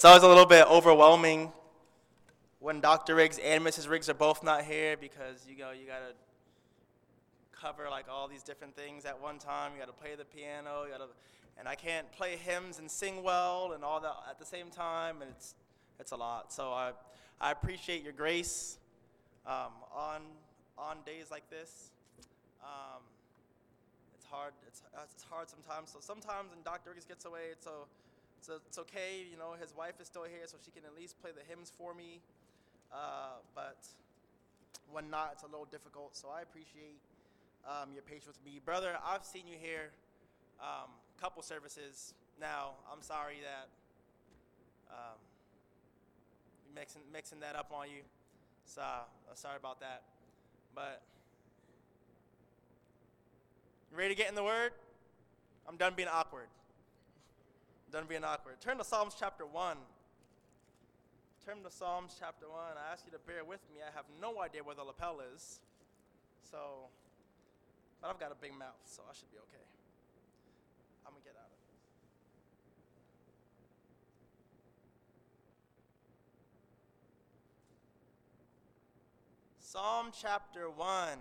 It's always a little bit overwhelming when Dr. Riggs and Mrs. Riggs are both not here because you know you gotta cover like all these different things at one time. You gotta play the piano, you gotta, and I can't play hymns and sing well and all that at the same time, and it's it's a lot. So I I appreciate your grace um, on on days like this. Um, it's hard. It's, it's hard sometimes. So sometimes when Dr. Riggs gets away, it's so so it's okay. You know, his wife is still here, so she can at least play the hymns for me. Uh, but when not, it's a little difficult. So I appreciate um, your patience with me, brother. I've seen you here um, couple services now. I'm sorry that um, mixing mixing that up on you. So uh, sorry about that. But you ready to get in the word? I'm done being awkward. Done being awkward. Turn to Psalms chapter 1. Turn to Psalms chapter 1. I ask you to bear with me. I have no idea where the lapel is. So, but I've got a big mouth, so I should be okay. I'm going to get out of it. Psalm chapter 1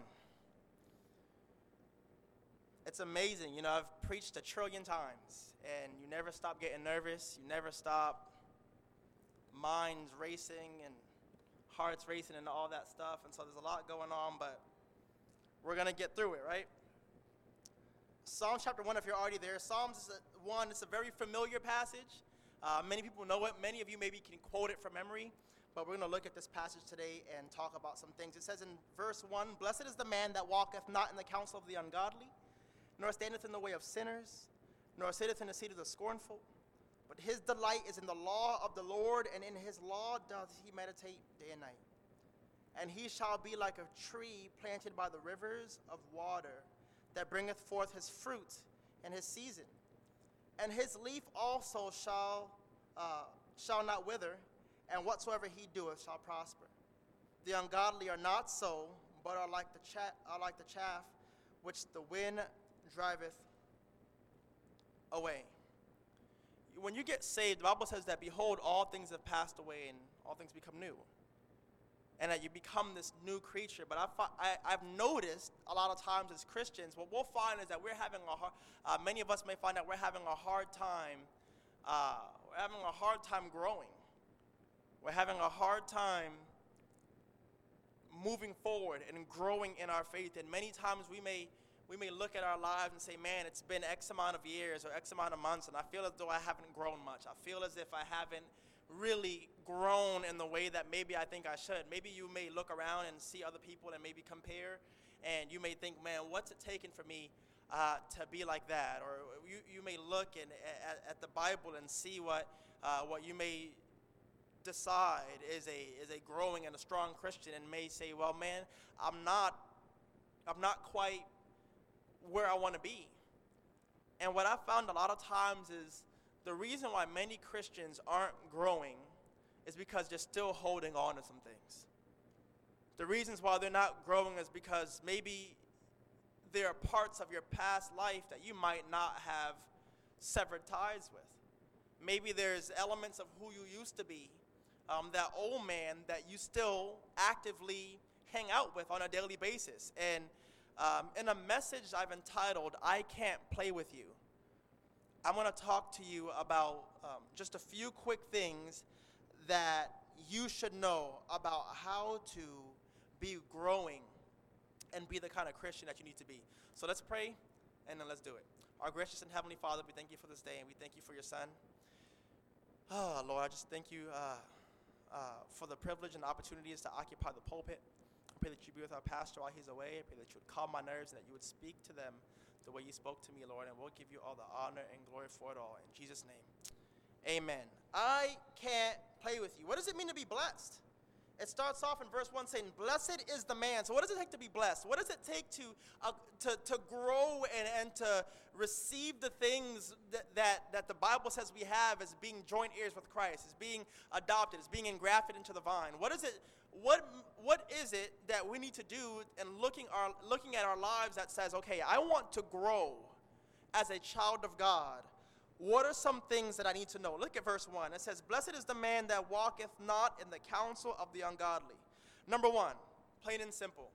it's amazing. You know, I've preached a trillion times, and you never stop getting nervous. You never stop minds racing and hearts racing and all that stuff. And so there's a lot going on, but we're going to get through it, right? Psalms chapter 1, if you're already there, Psalms is a, 1, it's a very familiar passage. Uh, many people know it. Many of you maybe can quote it from memory. But we're going to look at this passage today and talk about some things. It says in verse 1 Blessed is the man that walketh not in the counsel of the ungodly, nor standeth in the way of sinners, nor sitteth in the seat of the scornful. But his delight is in the law of the Lord, and in his law doth he meditate day and night. And he shall be like a tree planted by the rivers of water, that bringeth forth his fruit in his season. And his leaf also shall, uh, shall not wither, and whatsoever he doeth shall prosper. The ungodly are not so, but are like the, cha- are like the chaff which the wind driveth away. When you get saved, the Bible says that, behold, all things have passed away and all things become new. And that you become this new creature. But I've, I, have noticed a lot of times as Christians, what we'll find is that we're having a hard, uh, many of us may find that we're having a hard time, uh, we're having a hard time growing. We're having a hard time moving forward and growing in our faith. And many times we may we may look at our lives and say, man, it's been X amount of years or X amount of months, and I feel as though I haven't grown much. I feel as if I haven't really grown in the way that maybe I think I should. Maybe you may look around and see other people and maybe compare, and you may think, man, what's it taken for me uh, to be like that? Or you, you may look in, at, at the Bible and see what, uh, what you may decide is a, is a growing and a strong Christian and may say, well, man, I'm not, I'm not quite where I want to be. And what I found a lot of times is the reason why many Christians aren't growing is because they're still holding on to some things. The reasons why they're not growing is because maybe there are parts of your past life that you might not have severed ties with. Maybe there's elements of who you used to be, um, that old man that you still actively hang out with on a daily basis. And um, in a message I've entitled, I Can't Play With You, I'm going to talk to you about um, just a few quick things that you should know about how to be growing and be the kind of Christian that you need to be. So let's pray and then let's do it. Our gracious and heavenly Father, we thank you for this day and we thank you for your Son. Oh, Lord, I just thank you uh, uh, for the privilege and opportunities to occupy the pulpit pray that you'd be with our pastor while he's away. I pray that you would calm my nerves and that you would speak to them the way you spoke to me, Lord, and we'll give you all the honor and glory for it all. In Jesus' name, amen. I can't play with you. What does it mean to be blessed? It starts off in verse 1 saying, Blessed is the man. So, what does it take to be blessed? What does it take to, uh, to, to grow and, and to receive the things that, that, that the Bible says we have as being joint heirs with Christ, as being adopted, as being engrafted into the vine? What is it? What, what is it that we need to do in looking, our, looking at our lives that says, okay, I want to grow as a child of God? what are some things that I need to know? Look at verse 1. It says, Blessed is the man that walketh not in the counsel of the ungodly. Number one, plain and simple.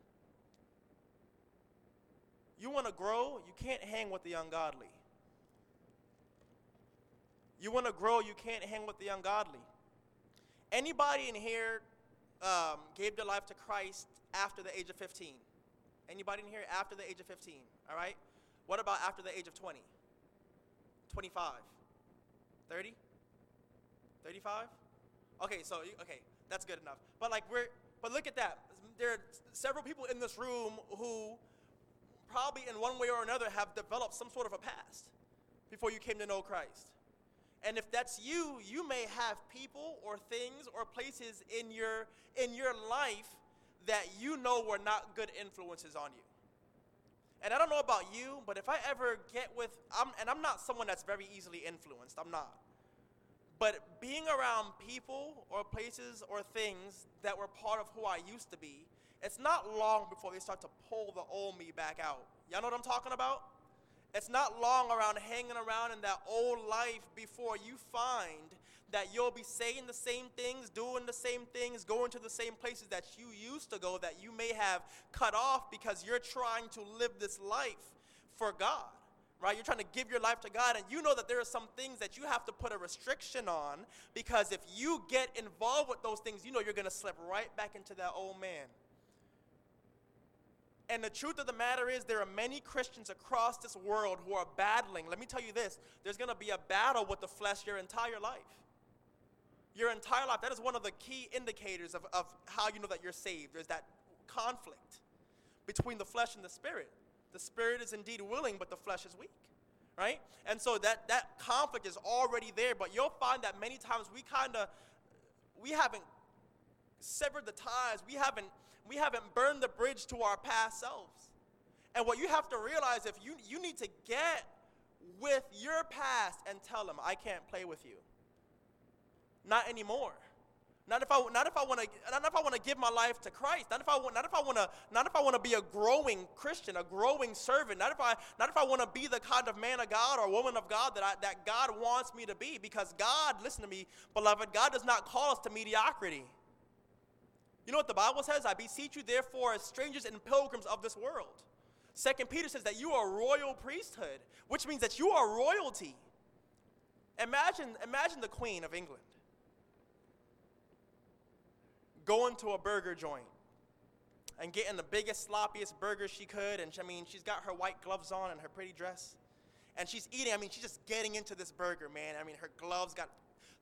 You want to grow, you can't hang with the ungodly. You want to grow, you can't hang with the ungodly. Anybody in here um, gave their life to Christ after the age of 15? Anybody in here after the age of 15? All right? What about after the age of 20? 25? 30? 35? Okay, so okay, that's good enough. But like we're but look at that. There are several people in this room who probably in one way or another have developed some sort of a past before you came to know Christ. And if that's you, you may have people or things or places in your in your life that you know were not good influences on you. And I don't know about you, but if I ever get with, I'm, and I'm not someone that's very easily influenced, I'm not. But being around people or places or things that were part of who I used to be, it's not long before they start to pull the old me back out. Y'all know what I'm talking about? It's not long around hanging around in that old life before you find that you'll be saying the same things, doing the same things, going to the same places that you used to go that you may have cut off because you're trying to live this life for God. Right? You're trying to give your life to God, and you know that there are some things that you have to put a restriction on because if you get involved with those things, you know you're going to slip right back into that old man. And the truth of the matter is, there are many Christians across this world who are battling. Let me tell you this there's going to be a battle with the flesh your entire life. Your entire life. That is one of the key indicators of, of how you know that you're saved. There's that conflict between the flesh and the spirit. The spirit is indeed willing, but the flesh is weak. Right? And so that, that conflict is already there, but you'll find that many times we kind of we haven't severed the ties. We haven't we haven't burned the bridge to our past selves. And what you have to realize if you you need to get with your past and tell them, I can't play with you. Not anymore. Not if I not if I want to not if I want to give my life to Christ. Not if I want not if I want to not if I want to be a growing Christian, a growing servant. Not if I not if I want to be the kind of man of God or woman of God that I, that God wants me to be. Because God, listen to me, beloved, God does not call us to mediocrity. You know what the Bible says? I beseech you, therefore, as strangers and pilgrims of this world. Second Peter says that you are royal priesthood, which means that you are royalty. Imagine, imagine the Queen of England going to a burger joint and getting the biggest, sloppiest burger she could. And I mean, she's got her white gloves on and her pretty dress. And she's eating, I mean, she's just getting into this burger, man. I mean, her gloves got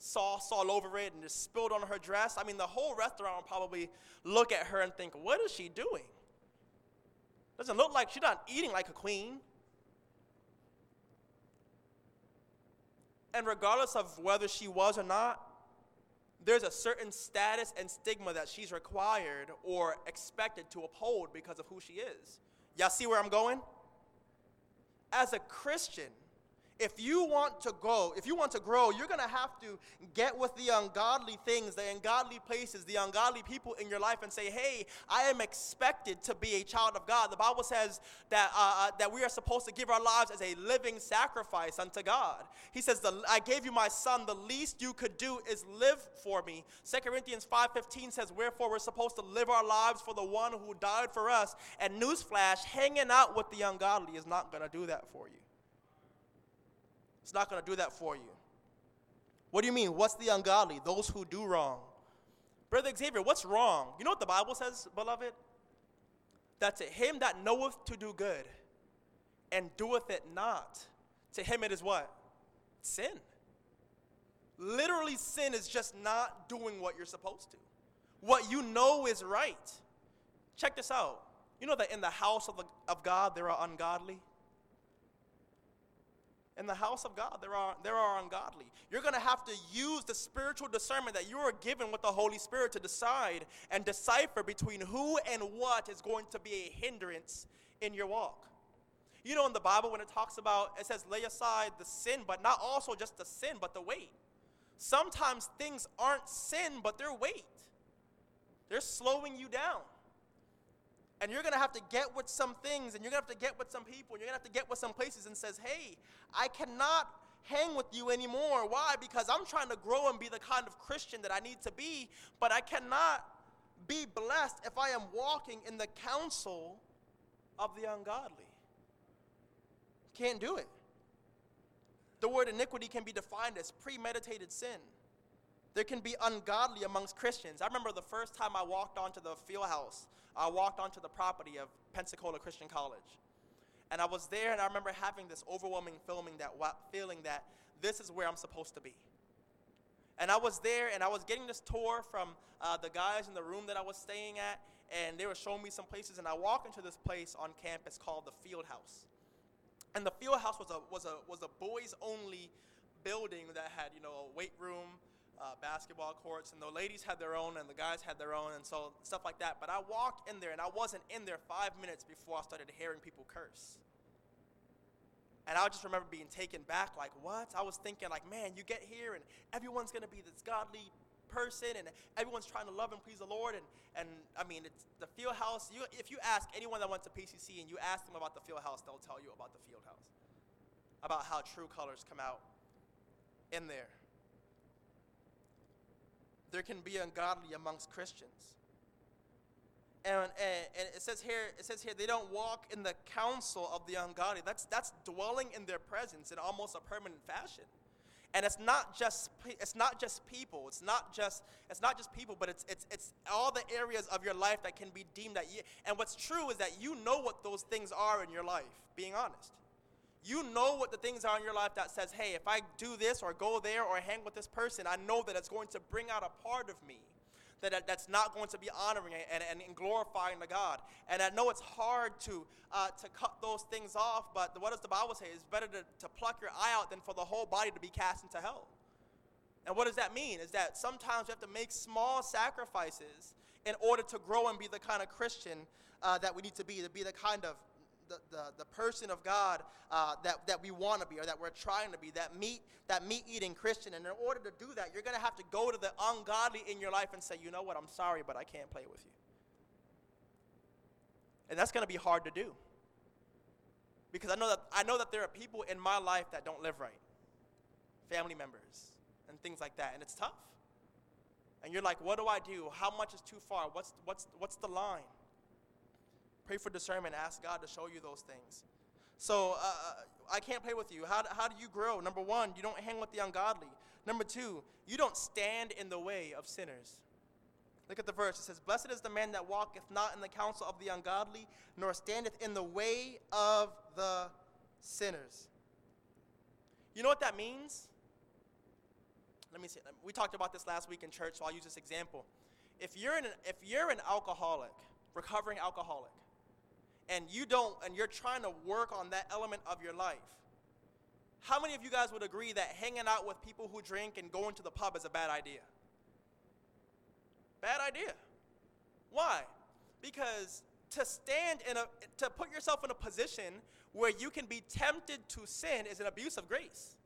sauce all over it and just spilled on her dress. I mean, the whole restaurant probably look at her and think, what is she doing? Doesn't look like she's not eating like a queen. And regardless of whether she was or not, there's a certain status and stigma that she's required or expected to uphold because of who she is. Y'all see where I'm going? As a Christian, if you want to go, if you want to grow, you're going to have to get with the ungodly things, the ungodly places, the ungodly people in your life and say, hey, I am expected to be a child of God. The Bible says that, uh, uh that we are supposed to give our lives as a living sacrifice unto God. He says, I gave you my son. The least you could do is live for me. 2 Corinthians 5.15 says, wherefore we're supposed to live our lives for the one who died for us. And newsflash, hanging out with the ungodly is not going to do that for you. It's not going to do that for you. What do you mean? What's the ungodly? Those who do wrong. Brother Xavier, what's wrong? You know what the Bible says, beloved? That to him that knoweth to do good and doeth it not, to him it is what? Sin. Literally, sin is just not doing what you're supposed to. What you know is right. Check this out. You know that in the house of, the, of God there are ungodly? In the house of God, there are, there are ungodly. You're going to have to use the spiritual discernment that you are given with the Holy Spirit to decide and decipher between who and what is going to be a hindrance in your walk. You know, in the Bible, when it talks about, it says, lay aside the sin, but not also just the sin, but the weight. Sometimes things aren't sin, but they're weight. They're slowing you down. And you're going to have to get with some things and you're going to have to get with some people and you're going to have to get with some places and says, hey, I cannot hang with you anymore. Why? Because I'm trying to grow and be the kind of Christian that I need to be, but I cannot be blessed if I am walking in the counsel of the ungodly. Can't do it. The word iniquity can be defined as premeditated sin. There can be ungodly amongst Christians. I remember the first time I walked onto the field house, I walked onto the property of Pensacola Christian College. And I was there and I remember having this overwhelming feeling that, feeling that this is where I'm supposed to be. And I was there and I was getting this tour from uh, the guys in the room that I was staying at, and they were showing me some places. And I walked into this place on campus called the Field House. And the Field House was a, was a, was a boys only building that had, you know, a weight room, uh, basketball courts, and the ladies had their own and the guys had their own, and so stuff like that. But I walked in there, and I wasn't in there five minutes before I started hearing people curse. And I just remember being taken back, like, what? I was thinking, like, man, you get here, and everyone's going to be this godly person, and everyone's trying to love and please the Lord. And, and I mean, it's the field house. You, if you ask anyone that went to PCC and you ask them about the field house, they'll tell you about the field house, about how true colors come out in there there can be ungodly amongst Christians. And, and, and, it says here, it says here, they don't walk in the counsel of the ungodly. That's, that's dwelling in their presence in almost a permanent fashion. And it's not just it's not just people. It's not just it's not just people, but it's it's it's all the areas of your life that can be deemed that you. And what's true is that you know what those things are in your life. Being honest, you know what the things are in your life that says, hey, if I do this or go there or hang with this person, I know that it's going to bring out a part of me that, that's not going to be honoring and, and, glorifying to God. And I know it's hard to, uh, to cut those things off, but what does the Bible say? It's better to, to pluck your eye out than for the whole body to be cast into hell. And what does that mean? Is that sometimes we have to make small sacrifices in order to grow and be the kind of Christian uh, that we need to be, to be the kind of the, the, person of God uh, that, that we want to be or that we're trying to be, that meat, that meat eating Christian. And in order to do that, you're going to have to go to the ungodly in your life and say, you know what, I'm sorry, but I can't play with you. And that's going to be hard to do. Because I know that I know that there are people in my life that don't live right. Family members and things like that. And it's tough. And you're like, what do I do? How much is too far? What's what's what's the line? Pray for discernment. Ask God to show you those things. So uh, I can't play with you. How, how do you grow? Number one, you don't hang with the ungodly. Number two, you don't stand in the way of sinners. Look at the verse. It says, Blessed is the man that walketh not in the counsel of the ungodly, nor standeth in the way of the sinners. You know what that means? Let me see. We talked about this last week in church, so I'll use this example. If you're an, if you're an alcoholic, recovering alcoholic, and you don't and you're trying to work on that element of your life. How many of you guys would agree that hanging out with people who drink and going to the pub is a bad idea? Bad idea. Why? Because to stand in a to put yourself in a position where you can be tempted to sin is an abuse of grace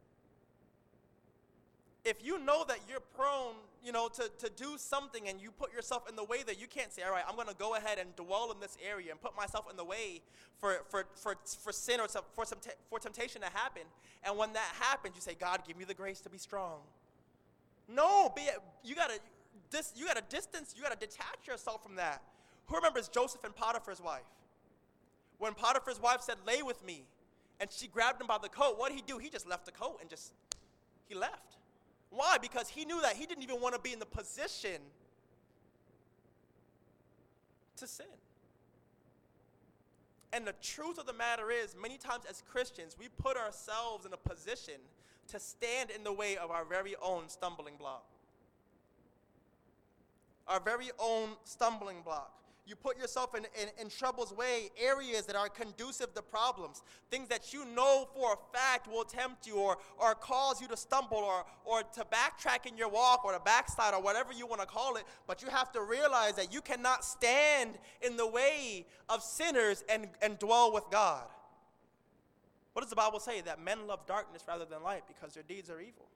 if you know that you're prone, you know, to, to do something and you put yourself in the way that you can't say, all right, I'm going to go ahead and dwell in this area and put myself in the way for, for, for, for sin or for, some for temptation to happen. And when that happens, you say, God, give me the grace to be strong. No, be, you got to dis, you got to distance, you got to detach yourself from that. Who remembers Joseph and Potiphar's wife? When Potiphar's wife said, lay with me, and she grabbed him by the coat, what did he do? He just left the coat and just, he left. Why? Because he knew that he didn't even want to be in the position to sin. And the truth of the matter is, many times as Christians, we put ourselves in a position to stand in the way of our very own stumbling block. Our very own stumbling block. You put yourself in, in, in, trouble's way, areas that are conducive to problems, things that you know for a fact will tempt you or, or cause you to stumble or, or to backtrack in your walk or to backslide or whatever you want to call it. But you have to realize that you cannot stand in the way of sinners and, and dwell with God. What does the Bible say? That men love darkness rather than light because their deeds are evil.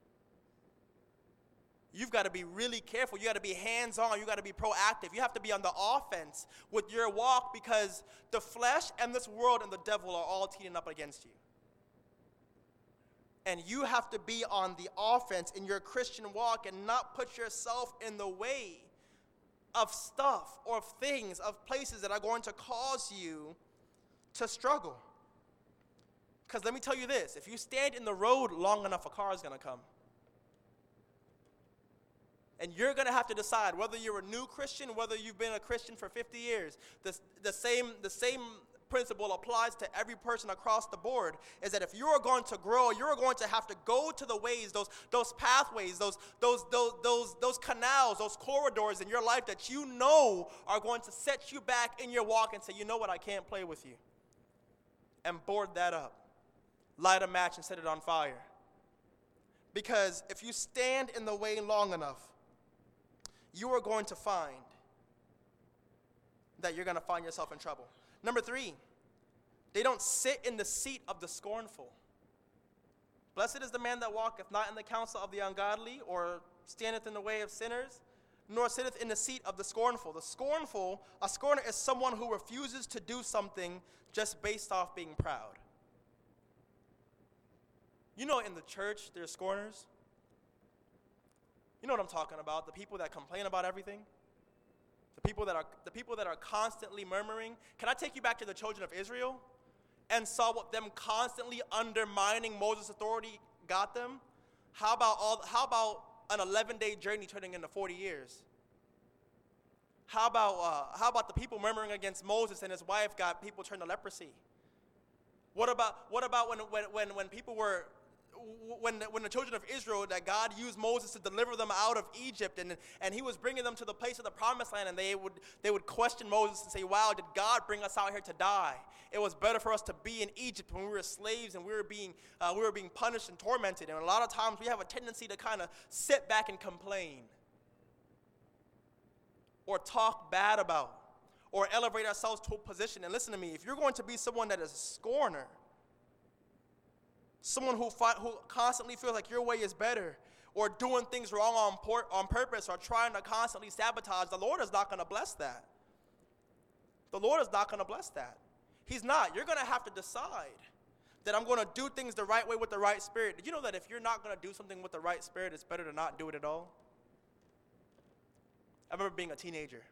You've got to be really careful. You got to be hands on. You got to be proactive. You have to be on the offense with your walk because the flesh and this world and the devil are all teeing up against you. And you have to be on the offense in your Christian walk and not put yourself in the way of stuff or of things, of places that are going to cause you to struggle. Because let me tell you this if you stand in the road long enough, a car is going to come. And you're going to have to decide whether you're a new Christian, whether you've been a Christian for 50 years. The, the, same, the same principle applies to every person across the board is that if you are going to grow, you're going to have to go to the ways, those, those pathways, those, those, those, those, those canals, those corridors in your life that you know are going to set you back in your walk and say, you know what, I can't play with you. And board that up. Light a match and set it on fire. Because if you stand in the way long enough, you are going to find that you're going to find yourself in trouble. Number three, they don't sit in the seat of the scornful. Blessed is the man that walketh not in the counsel of the ungodly, or standeth in the way of sinners, nor sitteth in the seat of the scornful. The scornful, a scorner is someone who refuses to do something just based off being proud. You know, in the church, there's scorners. You know what I'm talking about? The people that complain about everything. The people that are the people that are constantly murmuring. Can I take you back to the children of Israel and saw what them constantly undermining Moses' authority got them? How about all how about an 11-day journey turning into 40 years? How about, uh, how about the people murmuring against Moses and his wife got people turned to leprosy? What about, what about when, when, when, when people were when, when the children of Israel, that God used Moses to deliver them out of Egypt, and, and he was bringing them to the place of the promised land, and they would, they would question Moses and say, Wow, did God bring us out here to die? It was better for us to be in Egypt when we were slaves and we were being, uh, we were being punished and tormented. And a lot of times we have a tendency to kind of sit back and complain or talk bad about or elevate ourselves to a position. And listen to me, if you're going to be someone that is a scorner, someone who, who constantly feels like your way is better or doing things wrong on, por- on purpose or trying to constantly sabotage, the Lord is not going to bless that. The Lord is not going to bless that. He's not. You're going to have to decide that I'm going to do things the right way with the right spirit. Did you know that if you're not going to do something with the right spirit, it's better to not do it at all? I remember being a teenager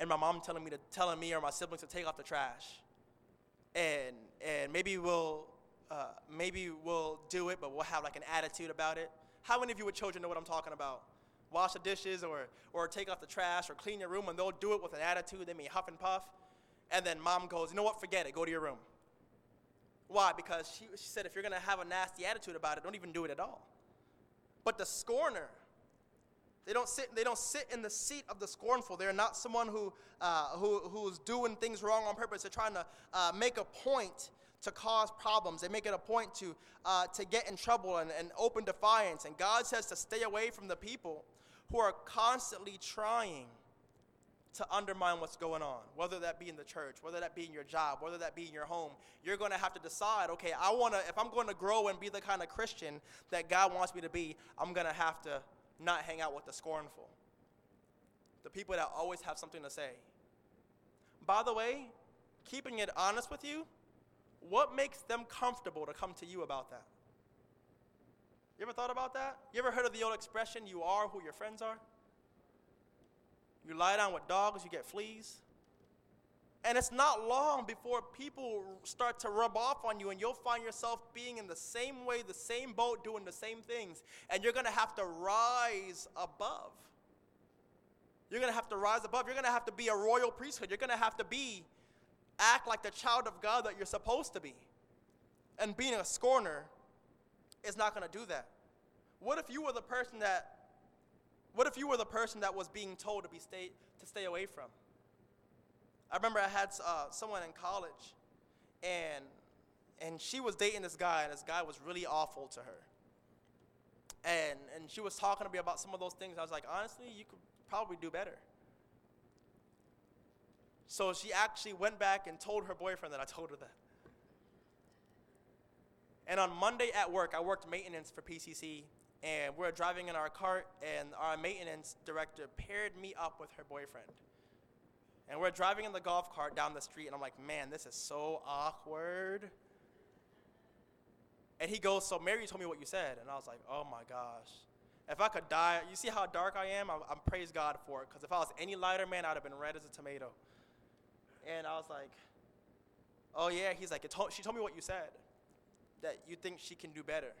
and my mom telling me to telling me or my siblings to take off the trash. And and maybe we'll uh, maybe we'll do it, but we'll have like an attitude about it. How many of you with children know what I'm talking about? Wash the dishes or, or take off the trash or clean your room, and they'll do it with an attitude. They may huff and puff. And then mom goes, You know what? Forget it. Go to your room. Why? Because she, she said, If you're going to have a nasty attitude about it, don't even do it at all. But the scorner, they don't sit, they don't sit in the seat of the scornful. They're not someone who, uh, who, who's doing things wrong on purpose. They're trying to uh, make a point to cause problems. They make it a point to, uh, to get in trouble and, and open defiance. And God says to stay away from the people who are constantly trying to undermine what's going on, whether that be in the church, whether that be in your job, whether that be in your home. You're going to have to decide, okay, I want to, if I'm going to grow and be the kind of Christian that God wants me to be, I'm going to have to not hang out with the scornful, the people that always have something to say. By the way, keeping it honest with you, what makes them comfortable to come to you about that? You ever thought about that? You ever heard of the old expression, you are who your friends are? You lie down with dogs, you get fleas. And it's not long before people start to rub off on you, and you'll find yourself being in the same way, the same boat, doing the same things. And you're going to have to rise above. You're going to have to rise above. You're going to have to be a royal priesthood. You're going to have to be act like the child of God that you're supposed to be. And being a scorner is not going to do that. What if you were the person that what if you were the person that was being told to be stay, to stay away from? I remember I had uh, someone in college, and and she was dating this guy, and this guy was really awful to her. And and she was talking to me about some of those things. I was like, honestly, you could probably do better. So she actually went back and told her boyfriend that I told her that. And on Monday at work, I worked maintenance for PCC, and we are driving in our cart, and our maintenance director paired me up with her boyfriend. And we're driving in the golf cart down the street, and I'm like, man, this is so awkward. And he goes, So Mary told me what you said. And I was like, Oh my gosh. If I could die, you see how dark I am? I'm, I'm praise God for it. Because if I was any lighter, man, I'd have been red as a tomato. And I was like, Oh yeah. He's like, told, She told me what you said. That you think she can do better.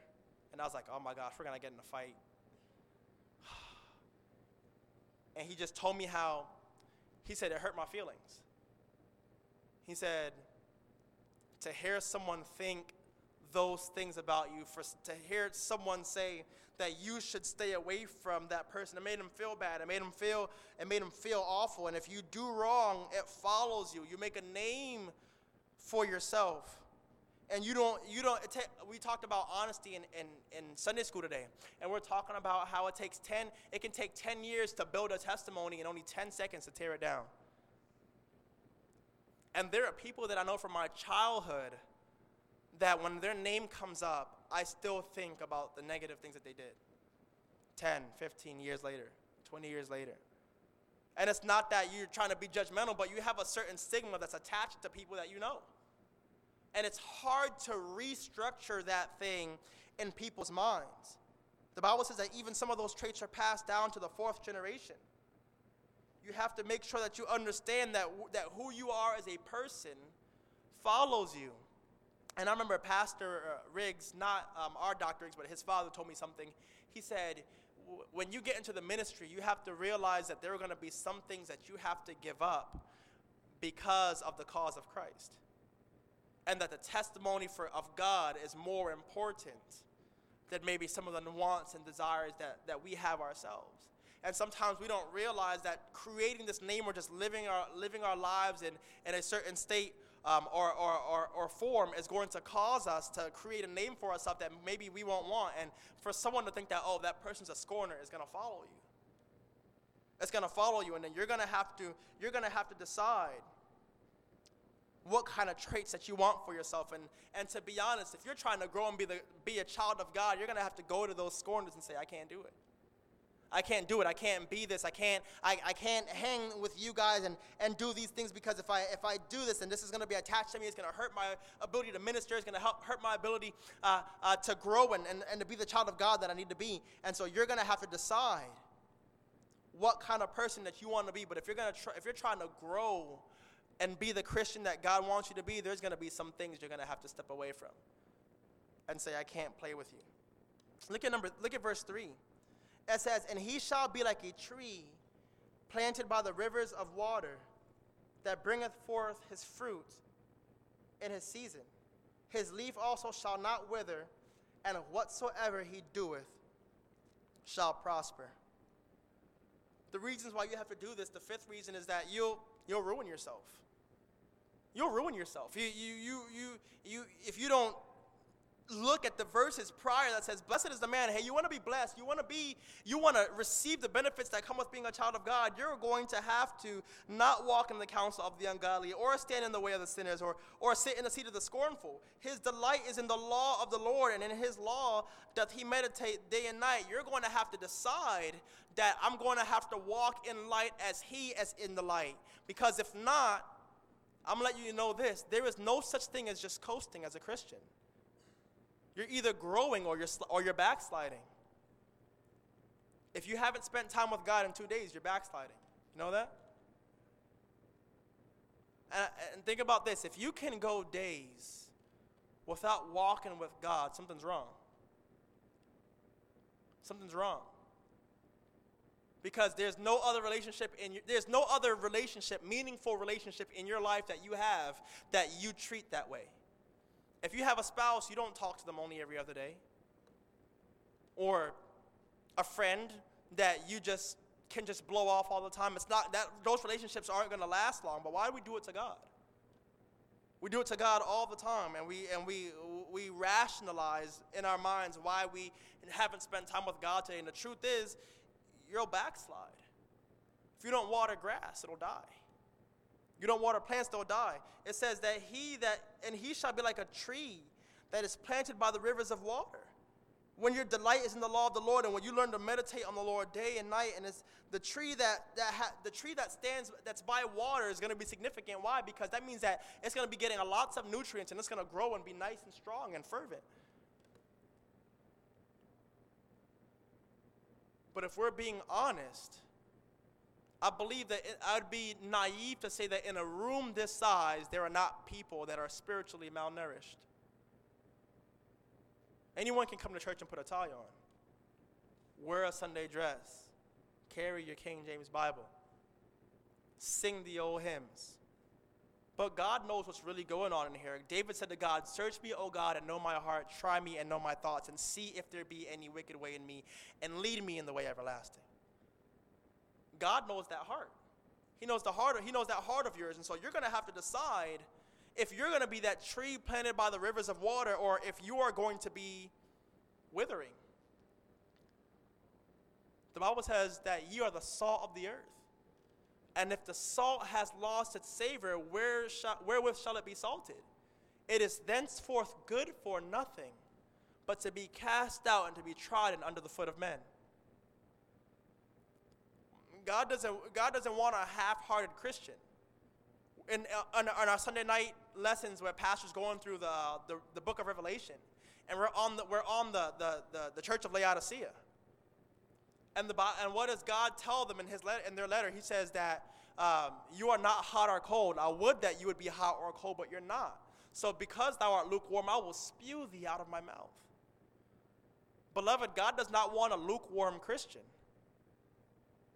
And I was like, Oh my gosh, we're going to get in a fight. And he just told me how, he said, it hurt my feelings. He said, to hear someone think those things about you, for to hear someone say that you should stay away from that person, it made him feel bad. It made him feel, it made him feel awful. And if you do wrong, it follows you. You make a name for yourself. And you don't, you don't, we talked about honesty in, in, in Sunday school today. And we're talking about how it takes 10, it can take 10 years to build a testimony and only 10 seconds to tear it down. And there are people that I know from my childhood that when their name comes up, I still think about the negative things that they did 10, 15 years later, 20 years later. And it's not that you're trying to be judgmental, but you have a certain stigma that's attached to people that you know. And it's hard to restructure that thing in people's minds. The Bible says that even some of those traits are passed down to the fourth generation you have to make sure that you understand that, that who you are as a person follows you. And I remember Pastor uh, Riggs, not um, our Dr. Riggs, but his father told me something. He said, when you get into the ministry, you have to realize that there are going to be some things that you have to give up because of the cause of Christ. And that the testimony for, of God is more important than maybe some of the wants and desires that, that we have ourselves. And sometimes we don't realize that creating this name or just living our, living our lives in, in a certain state um, or, or, or, or, form is going to cause us to create a name for ourselves that maybe we won't want. And for someone to think that, oh, that person's a scorner is going to follow you. It's going to follow you, and then you're going to have to you're going to have to decide what kind of traits that you want for yourself. And, and to be honest, if you're trying to grow and be, the, be a child of God, you're going to have to go to those scorners and say, I can't do it. I can't do it. I can't be this. I can't, I, I can't hang with you guys and, and do these things because if I, if I do this and this is going to be attached to me, it's going to hurt my ability to minister. It's going to help hurt my ability uh, uh, to grow and, and, and to be the child of God that I need to be. And so you're going to have to decide what kind of person that you want to be. But if you're going to try, if you're trying to grow and be the Christian that God wants you to be, there's going to be some things you're going to have to step away from and say, I can't play with you. Look at number. Look at verse three. It says, And he shall be like a tree planted by the rivers of water that bringeth forth his fruit in his season. His leaf also shall not wither, and whatsoever he doeth shall prosper. The reasons why you have to do this, the fifth reason is that you'll, you'll ruin yourself. You'll ruin yourself. You, you, you, you, you, if you don't the verses prior that says, Blessed is the man. Hey, you want to be blessed. You want to be, you want to receive the benefits that come with being a child of God. You're going to have to not walk in the counsel of the ungodly, or stand in the way of the sinners, or, or sit in the seat of the scornful. His delight is in the law of the Lord, and in his law doth he meditate day and night. You're going to have to decide that I'm going to have to walk in light as he is in the light. Because if not, I'm going to let you know this there is no such thing as just coasting as a Christian. You're either growing or you're, or you're backsliding. If you haven't spent time with God in two days, you're backsliding. You know that? And, and think about this if you can go days without walking with God, something's wrong. Something's wrong. Because there's no other relationship in your, there's no other relationship, meaningful relationship in your life that you have that you treat that way. If you have a spouse, you don't talk to them only every other day. Or a friend that you just can just blow off all the time. It's not that those relationships aren't going to last long, but why do we do it to God? We do it to God all the time, and we and we we rationalize in our minds why we haven't spent time with God today. And the truth is, you'll backslide. If you don't water grass, it'll die. You don't water plants, they'll die. It says that he that, and he shall be like a tree that is planted by the rivers of water. When your delight is in the law of the Lord, and when you learn to meditate on the Lord day and night, and it's the tree that, that ha, the tree that stands that's by water is going to be significant. Why? Because that means that it's going to be getting a lots of nutrients, and it's going to grow and be nice and strong and fervent. But if we're being honest, I believe that it, I'd be naive to say that in a room this size, there are not people that are spiritually malnourished. Anyone can come to church and put a tie on, wear a Sunday dress, carry your King James Bible, sing the old hymns. But God knows what's really going on in here. David said to God, Search me, O God, and know my heart. Try me and know my thoughts, and see if there be any wicked way in me, and lead me in the way everlasting. God knows that heart. He knows the heart. He knows that heart of yours, and so you're going to have to decide if you're going to be that tree planted by the rivers of water, or if you are going to be withering. The Bible says that ye are the salt of the earth. And if the salt has lost its savor, where shall, wherewith shall it be salted? It is thenceforth good for nothing, but to be cast out and to be trodden under the foot of men. God doesn't, God doesn't want a half hearted Christian. In, uh, in, in, our Sunday night lessons, where Pastor's going through the, the, the book of Revelation, and we're on the, we're on the, the, the, the church of Laodicea. And, the, and what does God tell them in, his letter, in their letter? He says that um, you are not hot or cold. I would that you would be hot or cold, but you're not. So because thou art lukewarm, I will spew thee out of my mouth. Beloved, God does not want a lukewarm Christian.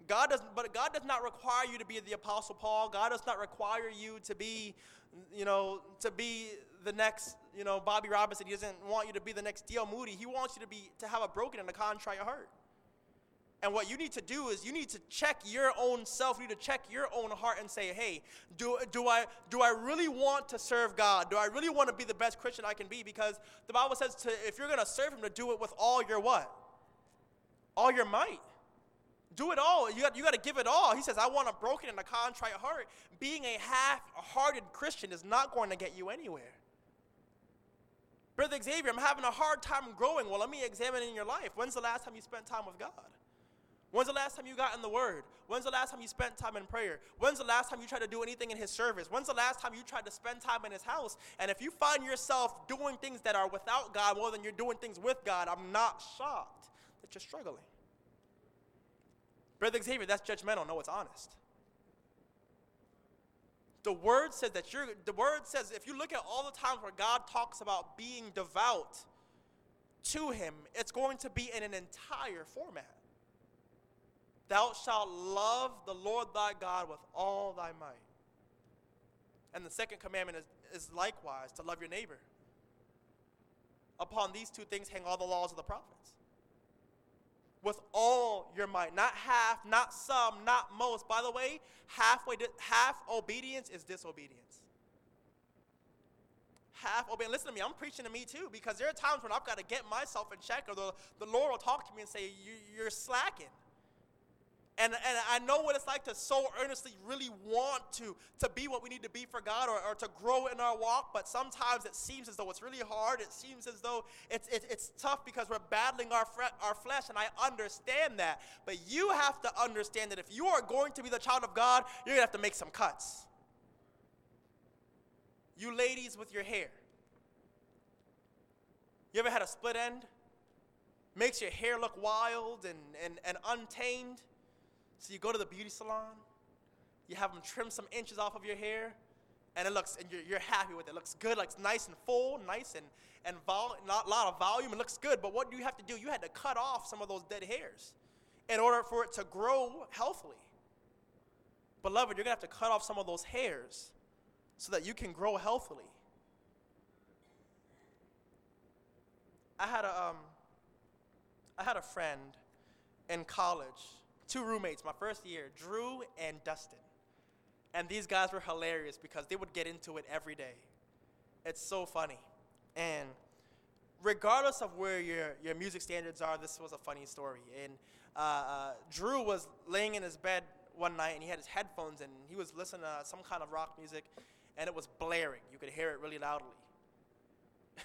God does, but God does not require you to be the Apostle Paul. God does not require you to be, you know, to be the next, you know, Bobby Robinson. He doesn't want you to be the next D.L. Moody. He wants you to be to have a broken and a contrite heart. And what you need to do is you need to check your own self. You need to check your own heart and say, hey, do, do, I, do I really want to serve God? Do I really want to be the best Christian I can be? Because the Bible says to, if you're going to serve Him, to do it with all your what? All your might. Do it all. You got, you got to give it all. He says, I want a broken and a contrite heart. Being a half hearted Christian is not going to get you anywhere. Brother Xavier, I'm having a hard time growing. Well, let me examine in your life. When's the last time you spent time with God? When's the last time you got in the Word? When's the last time you spent time in prayer? When's the last time you tried to do anything in His service? When's the last time you tried to spend time in His house? And if you find yourself doing things that are without God more than you're doing things with God, I'm not shocked that you're struggling. Brother Xavier, that's judgmental. No, it's honest. The word says that you're, the word says, if you look at all the times where God talks about being devout to Him, it's going to be in an entire format. Thou shalt love the Lord thy God with all thy might. And the second commandment is, is likewise to love your neighbor. Upon these two things hang all the laws of the prophets with all your might. Not half, not some, not most. By the way, halfway, half obedience is disobedience. Half obedience. Listen to me, I'm preaching to me too, because there are times when I've got to get myself in check, or the, the Lord will talk to me and say, you, You're slacking. And, and I know what it's like to so earnestly really want to, to be what we need to be for God or, or to grow in our walk, but sometimes it seems as though it's really hard. It seems as though it's, it, it's tough because we're battling our, our flesh, and I understand that. But you have to understand that if you are going to be the child of God, you're going to have to make some cuts. You ladies with your hair, you ever had a split end? Makes your hair look wild and, and, and untamed? So you go to the beauty salon, you have them trim some inches off of your hair, and it looks, and you're, you're happy with it. It looks good, looks nice and full, nice and, and vol- not a lot of volume, it looks good. But what do you have to do? You had to cut off some of those dead hairs in order for it to grow healthily. Beloved, you're going to have to cut off some of those hairs so that you can grow healthily. I had a, um, I had a friend in college two roommates my first year, Drew and Dustin. And these guys were hilarious because they would get into it every day. It's so funny. And regardless of where your, your music standards are, this was a funny story. And uh, uh, Drew was laying in his bed one night and he had his headphones and he was listening to some kind of rock music and it was blaring. You could hear it really loudly.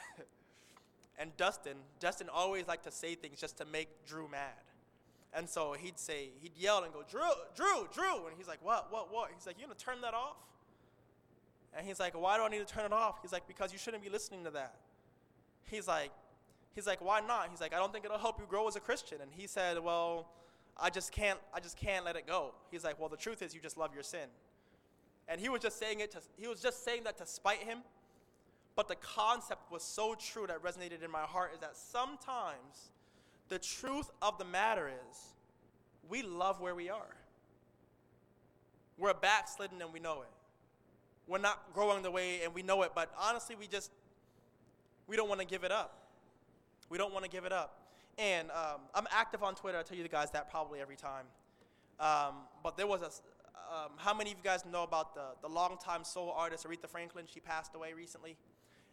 and Dustin, Dustin always liked to say things just to make Drew mad. And so he'd say, he'd yell and go, Drew, Drew, Drew. And he's like, what, what, what? He's like, you gonna turn that off? And he's like, why do I need to turn it off? He's like, because you shouldn't be listening to that. He's like, he's like, why not? He's like, I don't think it'll help you grow as a Christian. And he said, well, I just can't, I just can't let it go. He's like, well, the truth is you just love your sin. And he was just saying it to, he was just saying that to spite him. But the concept was so true that resonated in my heart is that sometimes the truth of the matter is we love where we are. We're backslidden and we know it. We're not growing the way and we know it, but honestly, we just, we don't want to give it up. We don't want to give it up. And um, I'm active on Twitter. I tell you the guys that probably every time. Um, but there was a, um, how many of you guys know about the, the longtime soul artist Aretha Franklin? She passed away recently.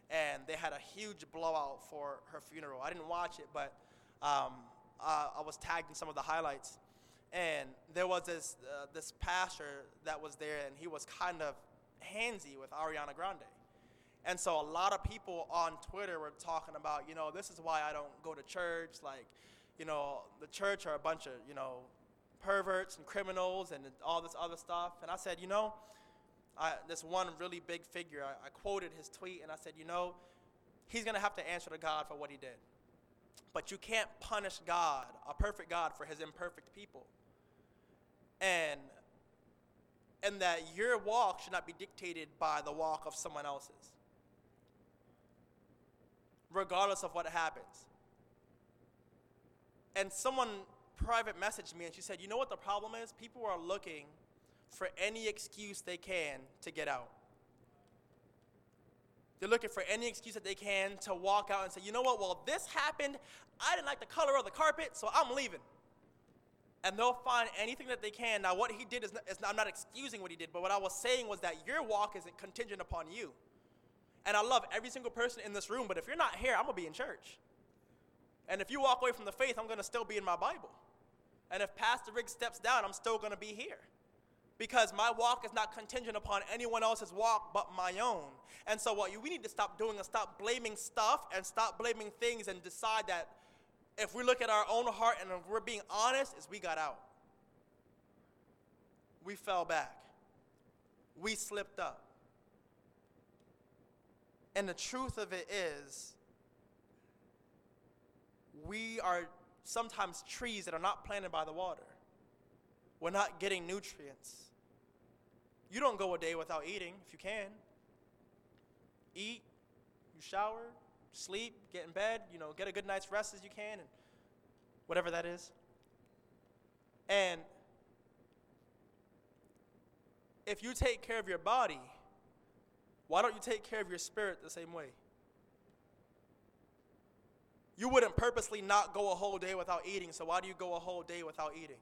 And they had a huge blowout for her funeral. I didn't watch it, but um, uh, I was tagged in some of the highlights. And there was this, uh, this pastor that was there, and he was kind of handsy with Ariana Grande. And so a lot of people on Twitter were talking about, you know, this is why I don't go to church. Like, you know, the church are a bunch of, you know, perverts and criminals and all this other stuff. And I said, you know, I, this one really big figure, I, I quoted his tweet and I said, you know, he's going to have to answer to God for what he did. But you can't punish God, a perfect God, for his imperfect people. And and that your walk should not be dictated by the walk of someone else's, regardless of what happens. And someone private messaged me and she said, You know what the problem is? People are looking for any excuse they can to get out. They're looking for any excuse that they can to walk out and say, you know what, well, this happened. I didn't like the color of the carpet, so I'm leaving and they'll find anything that they can. Now, what he did is, not, is not, I'm not excusing what he did, but what I was saying was that your walk isn't contingent upon you. And I love every single person in this room, but if you're not here, I'm going to be in church. And if you walk away from the faith, I'm going to still be in my Bible. And if Pastor Rick steps down, I'm still going to be here. Because my walk is not contingent upon anyone else's walk but my own. And so, what we need to stop doing is stop blaming stuff and stop blaming things and decide that if we look at our own heart and if we're being honest, is we got out. We fell back. We slipped up. And the truth of it is, we are sometimes trees that are not planted by the water. We're not getting nutrients. You don't go a day without eating if you can. Eat, you shower, sleep, get in bed, you know, get a good night's rest as you can, and whatever that is. And if you take care of your body, why don't you take care of your spirit the same way? You wouldn't purposely not go a whole day without eating, so why do you go a whole day without eating?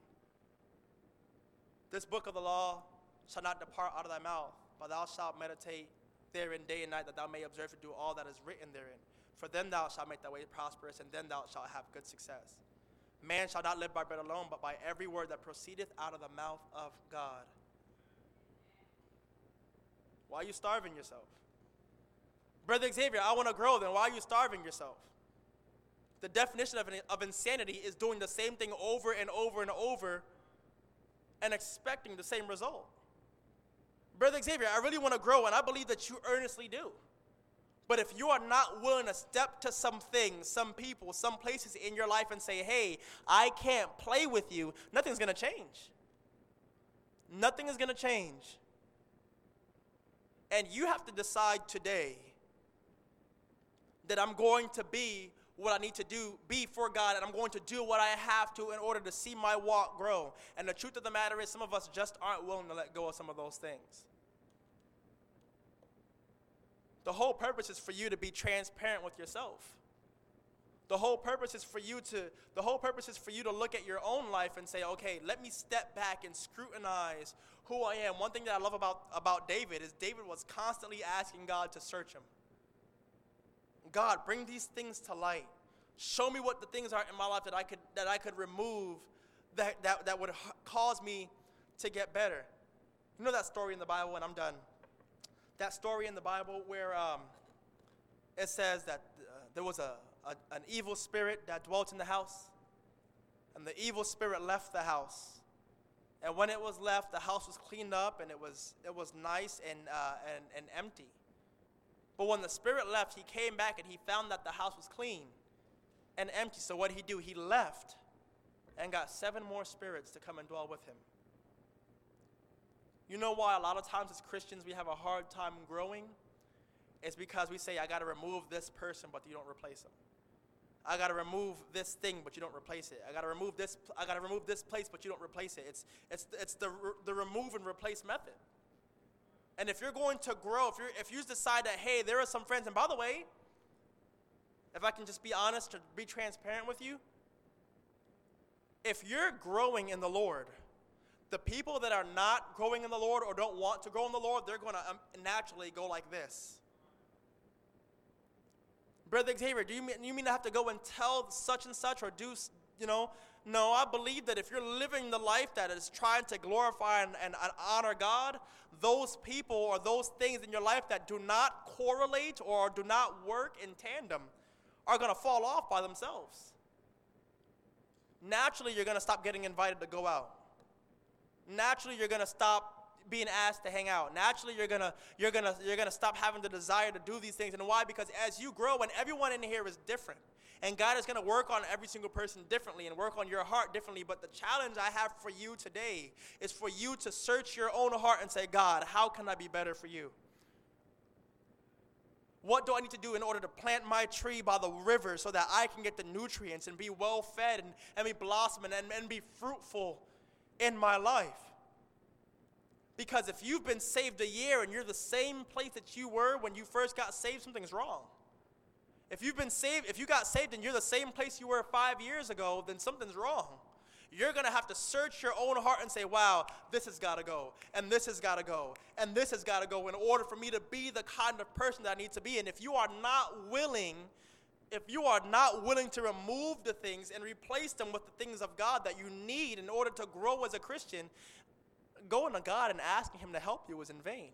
This book of the law shall not depart out of thy mouth, but thou shalt meditate therein day and night, that thou may observe to do all that is written therein. For then thou shalt make thy way prosperous, and then thou shalt have good success. Man shall not live by bread alone, but by every word that proceedeth out of the mouth of God. Why are you starving yourself? Brother Xavier, I want to grow, then why are you starving yourself? The definition of, of insanity is doing the same thing over and over and over and expecting the same result. Brother Xavier, I really want to grow, and I believe that you earnestly do. But if you are not willing to step to some things, some people, some places in your life and say, hey, I can't play with you, nothing's going to change. Nothing is going to change. And you have to decide today that I'm going to be what I need to do, be for God, and I'm going to do what I have to in order to see my walk grow. And the truth of the matter is, some of us just aren't willing to let go of some of those things. The whole purpose is for you to be transparent with yourself. The whole purpose is for you to the whole purpose is for you to look at your own life and say, "Okay, let me step back and scrutinize who I am." One thing that I love about about David is David was constantly asking God to search him. God, bring these things to light. Show me what the things are in my life that I could that I could remove that that, that would cause me to get better. You know that story in the Bible and I'm done that story in the Bible where um, it says that uh, there was a, a, an evil spirit that dwelt in the house, and the evil spirit left the house. And when it was left, the house was cleaned up and it was, it was nice and, uh, and, and empty. But when the spirit left, he came back and he found that the house was clean and empty. So what did he do? He left and got seven more spirits to come and dwell with him. You know why a lot of times as Christians we have a hard time growing? It's because we say, I got to remove this person, but you don't replace them. I got to remove this thing, but you don't replace it. I got to remove this. I got to remove this place, but you don't replace it. It's it's it's the the remove and replace method. And if you're going to grow, if you if you decide that hey, there are some friends, and by the way, if I can just be honest to be transparent with you, if you're growing in the Lord, the people that are not growing in the Lord or don't want to grow in the Lord, they're going to um, naturally go like this. Brother Xavier, do you mean, you mean to have to go and tell such and such or do, you know? No, I believe that if you're living the life that is trying to glorify and, and, and honor God, those people or those things in your life that do not correlate or do not work in tandem are going to fall off by themselves. Naturally, you're going to stop getting invited to go out. Naturally, you're going to stop being asked to hang out. Naturally, you're gonna you're gonna you're gonna stop having the desire to do these things. And why? Because as you grow, and everyone in here is different, and God is gonna work on every single person differently and work on your heart differently. But the challenge I have for you today is for you to search your own heart and say, God, how can I be better for you? What do I need to do in order to plant my tree by the river so that I can get the nutrients and be well fed and, and be blossoming and, and be fruitful in my life? Because if you've been saved a year and you're the same place that you were when you first got saved, something's wrong. If you've been saved, if you got saved and you're the same place you were five years ago, then something's wrong. You're to have to search your own heart and say, wow, this has got to go, and this has got to go, and this has got to go in order for me to be the kind of person that I need to be. And if you are not willing, if you are not willing to remove the things and replace them with the things of God that you need in order to grow as a Christian, going to God and asking Him to help you is in vain.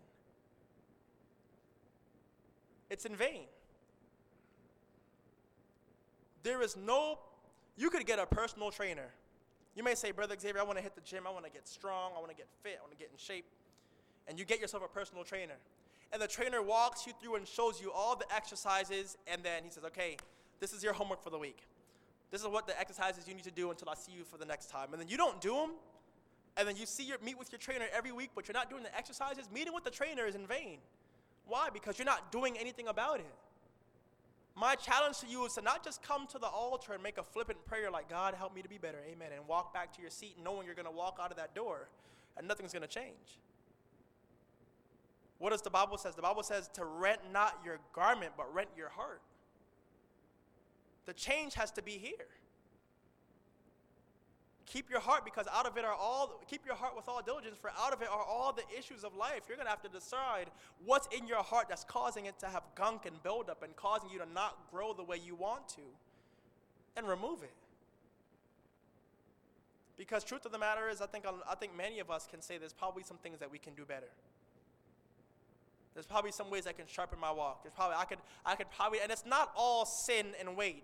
It's in vain. There is no, you could get a personal trainer. You may say, Brother Xavier, I want to hit the gym, I want to get strong, I want to get fit, I want to get in shape. And you get yourself a personal trainer. And the trainer walks you through and shows you all the exercises, and then he says, Okay, this is your homework for the week. This is what the exercises you need to do until I see you for the next time. And then you don't do them, and then you see your meet with your trainer every week, but you're not doing the exercises, meeting with the trainer is in vain. Why? Because you're not doing anything about it. My challenge to you is to not just come to the altar and make a flippant prayer like, God, help me to be better, amen, and walk back to your seat knowing you're going to walk out of that door and nothing's going to change. What does the Bible says? The Bible says to rent not your garment, but rent your heart. The change has to be here. Keep your heart because out of it are all, keep your heart with all diligence, for out of it are all the issues of life. You're going to have to decide what's in your heart that's causing it to have gunk and buildup and causing you to not grow the way you want to and remove it. Because truth of the matter is, I think, I think many of us can say there's probably some things that we can do better. There's probably some ways I can sharpen my walk. There's probably I could I could probably and it's not all sin and weight.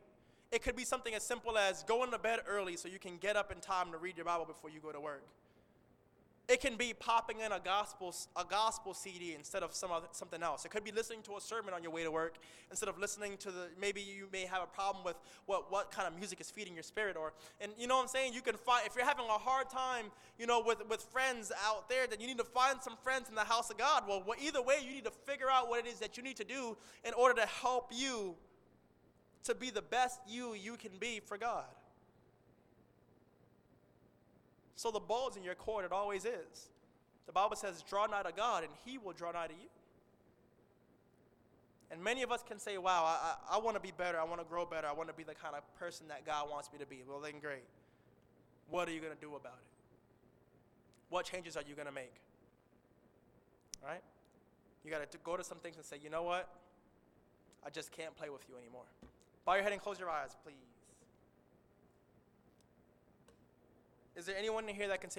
It could be something as simple as going to bed early so you can get up in time to read your Bible before you go to work. It can be popping in a gospel, a gospel CD instead of some other, something else. It could be listening to a sermon on your way to work instead of listening to the. Maybe you may have a problem with what, what kind of music is feeding your spirit, or and you know what I'm saying. You can find if you're having a hard time, you know, with with friends out there, then you need to find some friends in the house of God. Well, either way, you need to figure out what it is that you need to do in order to help you to be the best you you can be for God. So the ball's in your court, it always is. The Bible says, draw nigh to God, and he will draw nigh to you. And many of us can say, wow, I, I, I want to be better. I want to grow better. I want to be the kind of person that God wants me to be. Well, then great. What are you going to do about it? What changes are you going to make? Right? You got to go to some things and say, you know what? I just can't play with you anymore. Bow your head and close your eyes, please. Is there anyone in here that can say,